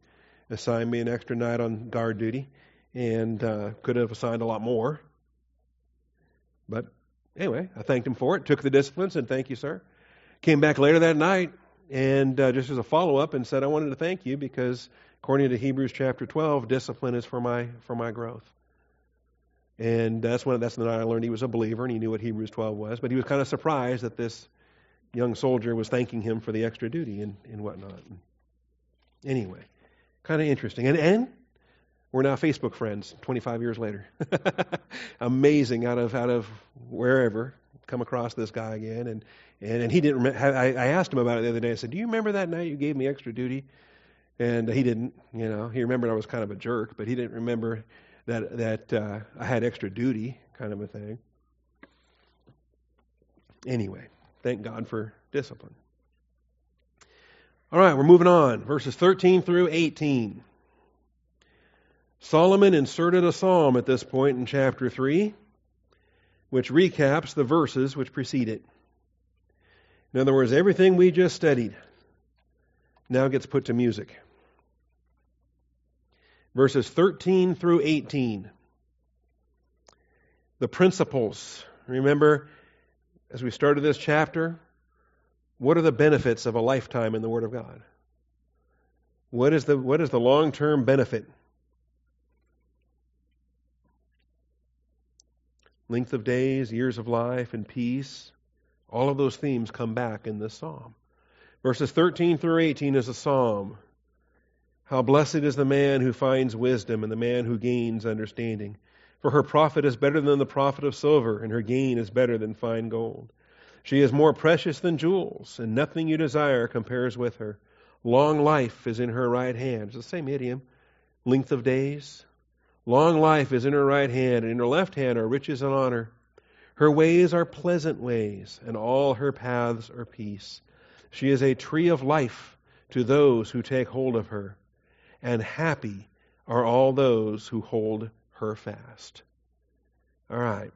assigned me an extra night on guard duty, and uh, could have assigned a lot more. But anyway, I thanked him for it. Took the discipline, said thank you, sir. Came back later that night, and uh, just as a follow up, and said I wanted to thank you because according to Hebrews chapter 12, discipline is for my for my growth. And that's when that's the night I learned he was a believer and he knew what Hebrews 12 was. But he was kind of surprised that this young soldier was thanking him for the extra duty and, and whatnot. Anyway, kind of interesting. And, and we're now Facebook friends 25 years later. Amazing out of out of wherever come across this guy again and and, and he didn't remember, I, I asked him about it the other day. I said, "Do you remember that night you gave me extra duty?" And he didn't. You know, he remembered I was kind of a jerk, but he didn't remember that that uh, I had extra duty, kind of a thing. Anyway, thank God for discipline. All right, we're moving on. Verses 13 through 18. Solomon inserted a psalm at this point in chapter 3, which recaps the verses which precede it. In other words, everything we just studied now gets put to music verses 13 through 18. The principles. Remember, as we started this chapter, what are the benefits of a lifetime in the Word of God? What is the, what is the long term benefit? Length of days, years of life, and peace. All of those themes come back in this psalm. Verses 13 through 18 is a psalm how blessed is the man who finds wisdom and the man who gains understanding. For her profit is better than the profit of silver, and her gain is better than fine gold. She is more precious than jewels, and nothing you desire compares with her. Long life is in her right hand. It's the same idiom. Length of days. Long life is in her right hand, and in her left hand are riches and honor. Her ways are pleasant ways, and all her paths are peace. She is a tree of life to those who take hold of her and happy are all those who hold her fast. All right.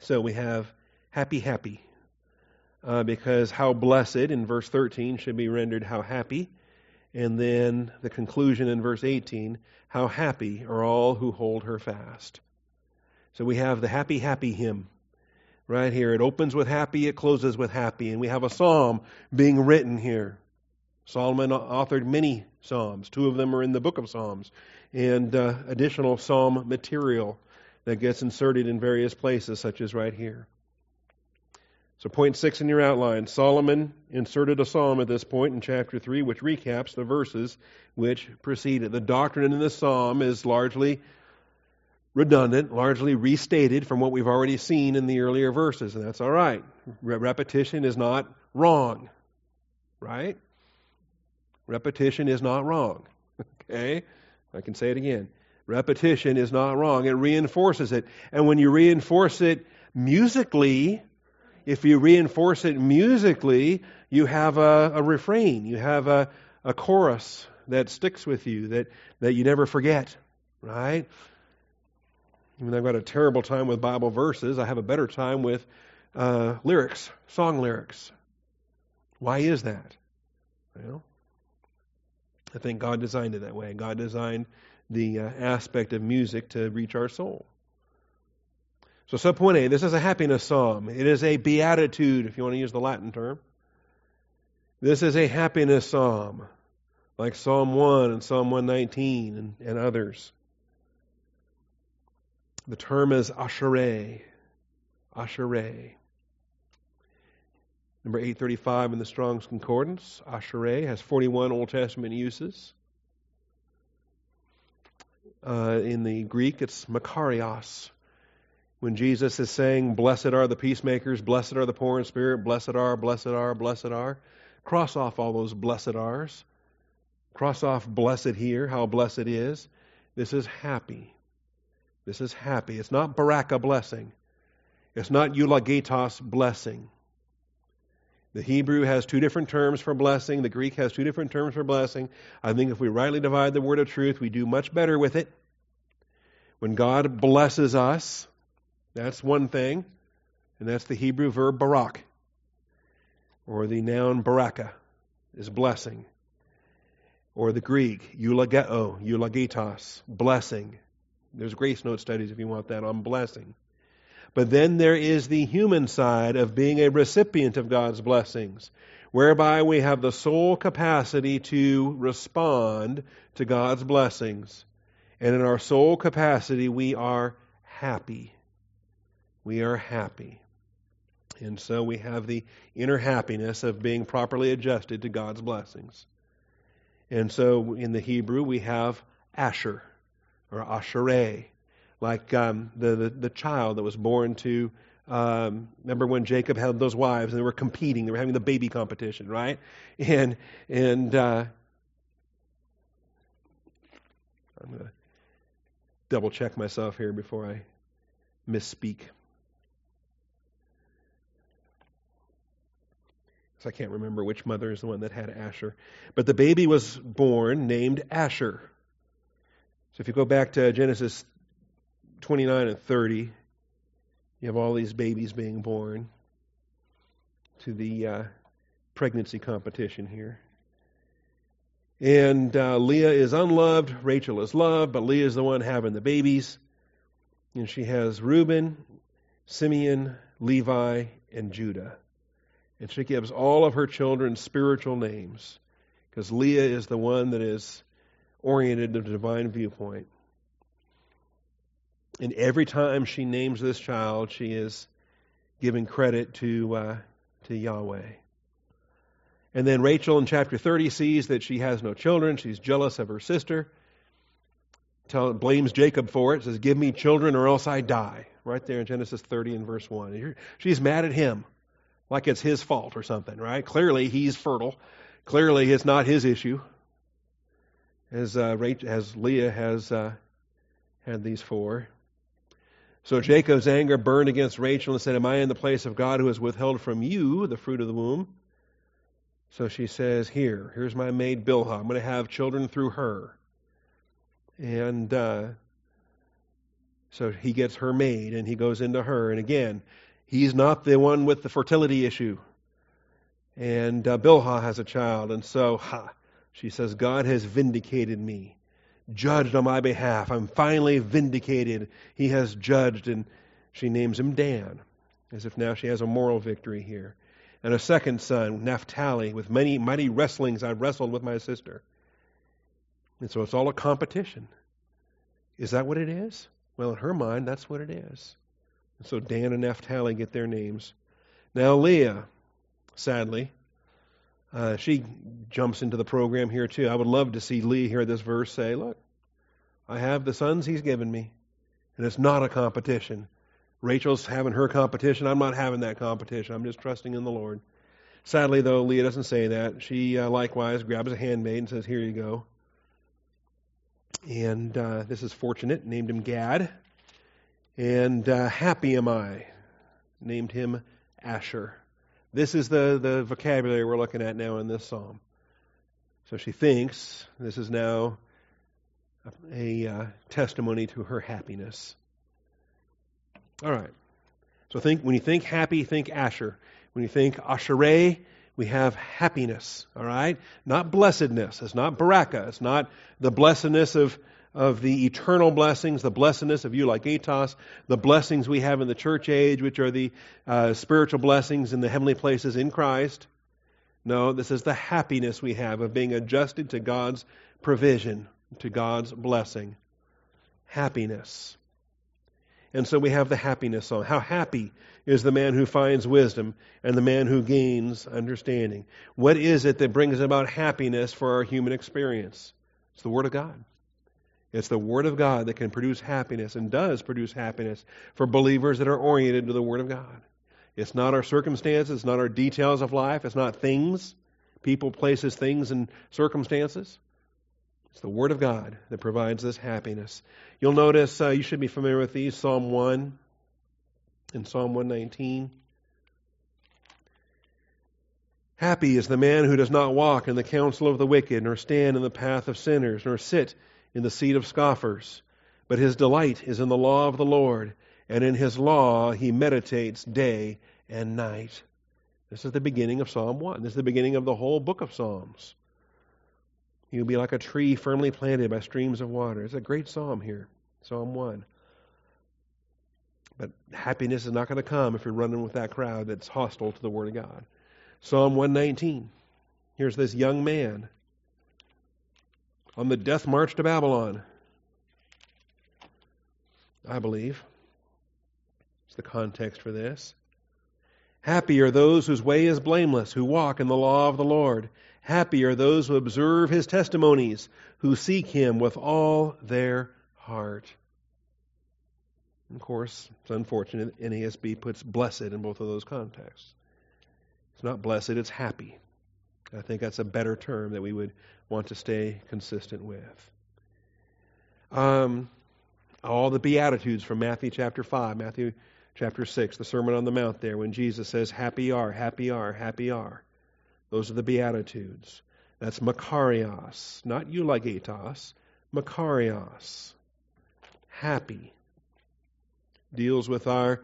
So we have happy, happy. Uh, because how blessed in verse 13 should be rendered how happy. And then the conclusion in verse 18 how happy are all who hold her fast. So we have the happy, happy hymn right here. It opens with happy, it closes with happy. And we have a psalm being written here. Solomon authored many psalms. Two of them are in the book of Psalms, and uh, additional psalm material that gets inserted in various places, such as right here. So, point six in your outline Solomon inserted a psalm at this point in chapter 3, which recaps the verses which preceded. The doctrine in this psalm is largely redundant, largely restated from what we've already seen in the earlier verses, and that's all right. repetition is not wrong, right? Repetition is not wrong. Okay? I can say it again. Repetition is not wrong. It reinforces it. And when you reinforce it musically, if you reinforce it musically, you have a, a refrain, you have a, a chorus that sticks with you, that, that you never forget, right? Even though I've got a terrible time with Bible verses, I have a better time with uh, lyrics, song lyrics. Why is that? Well, I think God designed it that way. God designed the uh, aspect of music to reach our soul. So, subpoint A, this is a happiness psalm. It is a beatitude, if you want to use the Latin term. This is a happiness psalm, like Psalm 1 and Psalm 119 and, and others. The term is ashereh. Ashereh. Number 835 in the Strong's Concordance, Ashereh has 41 Old Testament uses. Uh, in the Greek, it's Makarios. When Jesus is saying, Blessed are the peacemakers, blessed are the poor in spirit, blessed are, blessed are, blessed are, cross off all those blessed are's. Cross off blessed here, how blessed is. This is happy. This is happy. It's not baraka blessing. It's not eulogetos blessing. The Hebrew has two different terms for blessing. The Greek has two different terms for blessing. I think if we rightly divide the word of truth, we do much better with it. When God blesses us, that's one thing, and that's the Hebrew verb barak, or the noun baraka, is blessing. Or the Greek, eulogeo, eulogetos, blessing. There's grace note studies if you want that on blessing. But then there is the human side of being a recipient of God's blessings, whereby we have the soul capacity to respond to God's blessings. And in our soul capacity, we are happy. We are happy. And so we have the inner happiness of being properly adjusted to God's blessings. And so in the Hebrew, we have Asher or Ashereh like um, the, the, the child that was born to. Um, remember when Jacob had those wives and they were competing? They were having the baby competition, right? And and uh, I'm going to double check myself here before I misspeak. So I can't remember which mother is the one that had Asher. But the baby was born named Asher. So if you go back to Genesis 29 and 30, you have all these babies being born to the uh, pregnancy competition here. And uh, Leah is unloved, Rachel is loved, but Leah is the one having the babies. And she has Reuben, Simeon, Levi, and Judah. And she gives all of her children spiritual names because Leah is the one that is oriented to the divine viewpoint. And every time she names this child, she is giving credit to, uh, to Yahweh. And then Rachel in chapter 30 sees that she has no children. She's jealous of her sister. Tell, blames Jacob for it. Says, Give me children or else I die. Right there in Genesis 30 and verse 1. She's mad at him, like it's his fault or something, right? Clearly he's fertile. Clearly it's not his issue. As, uh, Rachel, as Leah has uh, had these four. So Jacob's anger burned against Rachel and said, Am I in the place of God who has withheld from you the fruit of the womb? So she says, Here, here's my maid Bilhah. I'm going to have children through her. And uh, so he gets her maid and he goes into her. And again, he's not the one with the fertility issue. And uh, Bilhah has a child. And so, ha, she says, God has vindicated me judged on my behalf. I'm finally vindicated. He has judged, and she names him Dan, as if now she has a moral victory here. And a second son, Naphtali, with many mighty wrestlings I wrestled with my sister. And so it's all a competition. Is that what it is? Well, in her mind, that's what it is. So Dan and Naphtali get their names. Now, Leah, sadly, uh, she jumps into the program here too. I would love to see Leah hear this verse say, Look, I have the sons he's given me, and it's not a competition. Rachel's having her competition. I'm not having that competition. I'm just trusting in the Lord. Sadly, though, Leah doesn't say that. She uh, likewise grabs a handmaid and says, Here you go. And uh, this is fortunate, named him Gad. And uh, happy am I, named him Asher. This is the, the vocabulary we're looking at now in this psalm. So she thinks this is now a, uh, testimony to her happiness. All right. So think when you think happy, think Asher. When you think Ashereh, we have happiness. All right, not blessedness. It's not baraka. It's not the blessedness of of the eternal blessings, the blessedness of eulogetos, the blessings we have in the church age, which are the uh, spiritual blessings in the heavenly places in Christ. No, this is the happiness we have of being adjusted to God's provision, to God's blessing. Happiness. And so we have the happiness song. How happy is the man who finds wisdom and the man who gains understanding? What is it that brings about happiness for our human experience? It's the Word of God. It's the Word of God that can produce happiness and does produce happiness for believers that are oriented to the Word of God. It's not our circumstances, it's not our details of life, it's not things, people, places, things, and circumstances. It's the Word of God that provides this happiness. You'll notice, uh, you should be familiar with these Psalm 1 and Psalm 119. Happy is the man who does not walk in the counsel of the wicked, nor stand in the path of sinners, nor sit in the seat of scoffers. But his delight is in the law of the Lord, and in his law he meditates day and night. This is the beginning of Psalm 1. This is the beginning of the whole book of Psalms. You'll be like a tree firmly planted by streams of water. It's a great psalm here, Psalm 1. But happiness is not going to come if you're running with that crowd that's hostile to the Word of God. Psalm 119. Here's this young man on the death march to Babylon. I believe. It's the context for this. Happy are those whose way is blameless, who walk in the law of the Lord. Happy are those who observe his testimonies, who seek him with all their heart. Of course, it's unfortunate NASB puts blessed in both of those contexts. It's not blessed, it's happy. I think that's a better term that we would want to stay consistent with. Um, all the Beatitudes from Matthew chapter 5, Matthew chapter 6, the Sermon on the Mount there, when Jesus says, Happy are, happy are, happy are. Those are the Beatitudes. That's Makarios, not eulogetos, Makarios. Happy. Deals with our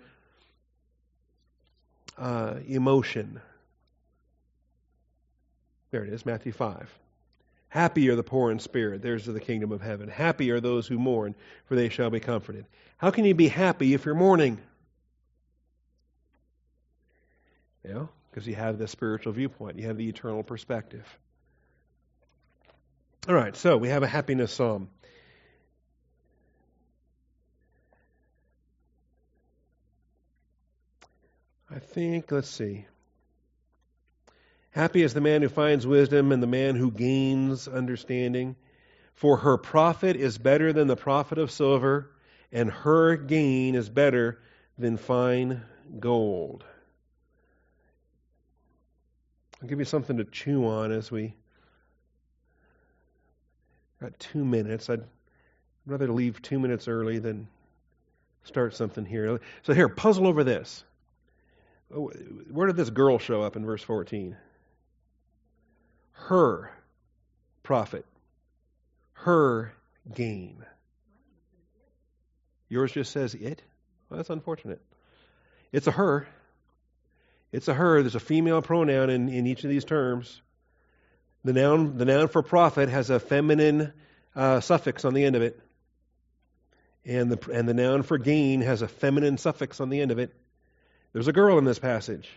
uh, emotion, there it is, Matthew 5. Happy are the poor in spirit, theirs is the kingdom of heaven. Happy are those who mourn, for they shall be comforted. How can you be happy if you're mourning? You know, because you have the spiritual viewpoint, you have the eternal perspective. All right, so we have a happiness psalm. I think, let's see. Happy is the man who finds wisdom and the man who gains understanding. For her profit is better than the profit of silver, and her gain is better than fine gold. I'll give you something to chew on as we got two minutes. I'd rather leave two minutes early than start something here. So here, puzzle over this. Where did this girl show up in verse 14? Her profit, her gain. Yours just says it? Well, that's unfortunate. It's a her. It's a her. There's a female pronoun in, in each of these terms. The noun, the noun for profit has a feminine uh, suffix on the end of it. And the, and the noun for gain has a feminine suffix on the end of it. There's a girl in this passage.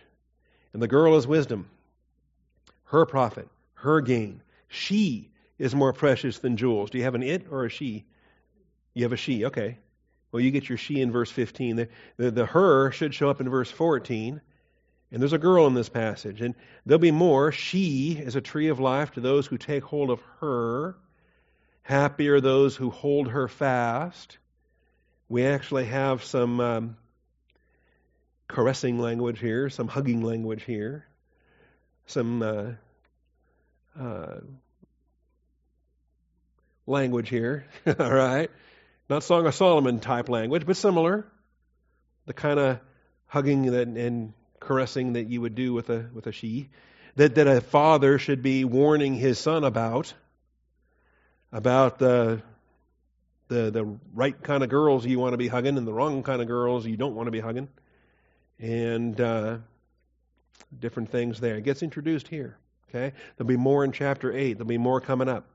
And the girl is wisdom. Her profit her gain. She is more precious than jewels. Do you have an it or a she? You have a she, okay. Well, you get your she in verse 15. The, the, the her should show up in verse 14. And there's a girl in this passage. And there'll be more. She is a tree of life to those who take hold of her. Happy are those who hold her fast. We actually have some um, caressing language here, some hugging language here, some uh, uh, language here, all right? Not Song of Solomon type language, but similar. The kind of hugging that, and caressing that you would do with a with a she, that that a father should be warning his son about, about the the the right kind of girls you want to be hugging and the wrong kind of girls you don't want to be hugging, and uh, different things there. It gets introduced here. Okay? There'll be more in chapter 8. There'll be more coming up.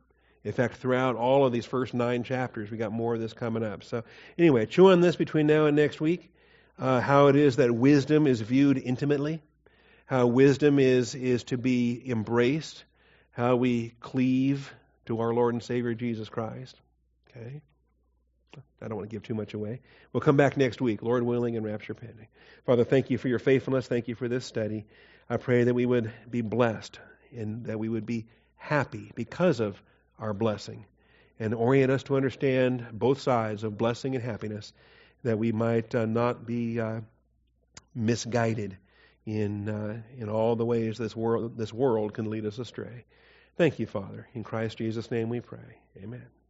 In fact, throughout all of these first nine chapters, we got more of this coming up. So, anyway, chew on this between now and next week. Uh, how it is that wisdom is viewed intimately, how wisdom is is to be embraced, how we cleave to our Lord and Savior Jesus Christ. Okay. I don't want to give too much away. We'll come back next week, Lord willing, and rapture pending. Father, thank you for your faithfulness. Thank you for this study. I pray that we would be blessed and that we would be happy because of our blessing. and orient us to understand both sides of blessing and happiness, that we might uh, not be uh, misguided in uh, in all the ways this world this world can lead us astray. Thank you, Father. In Christ Jesus' name we pray. Amen.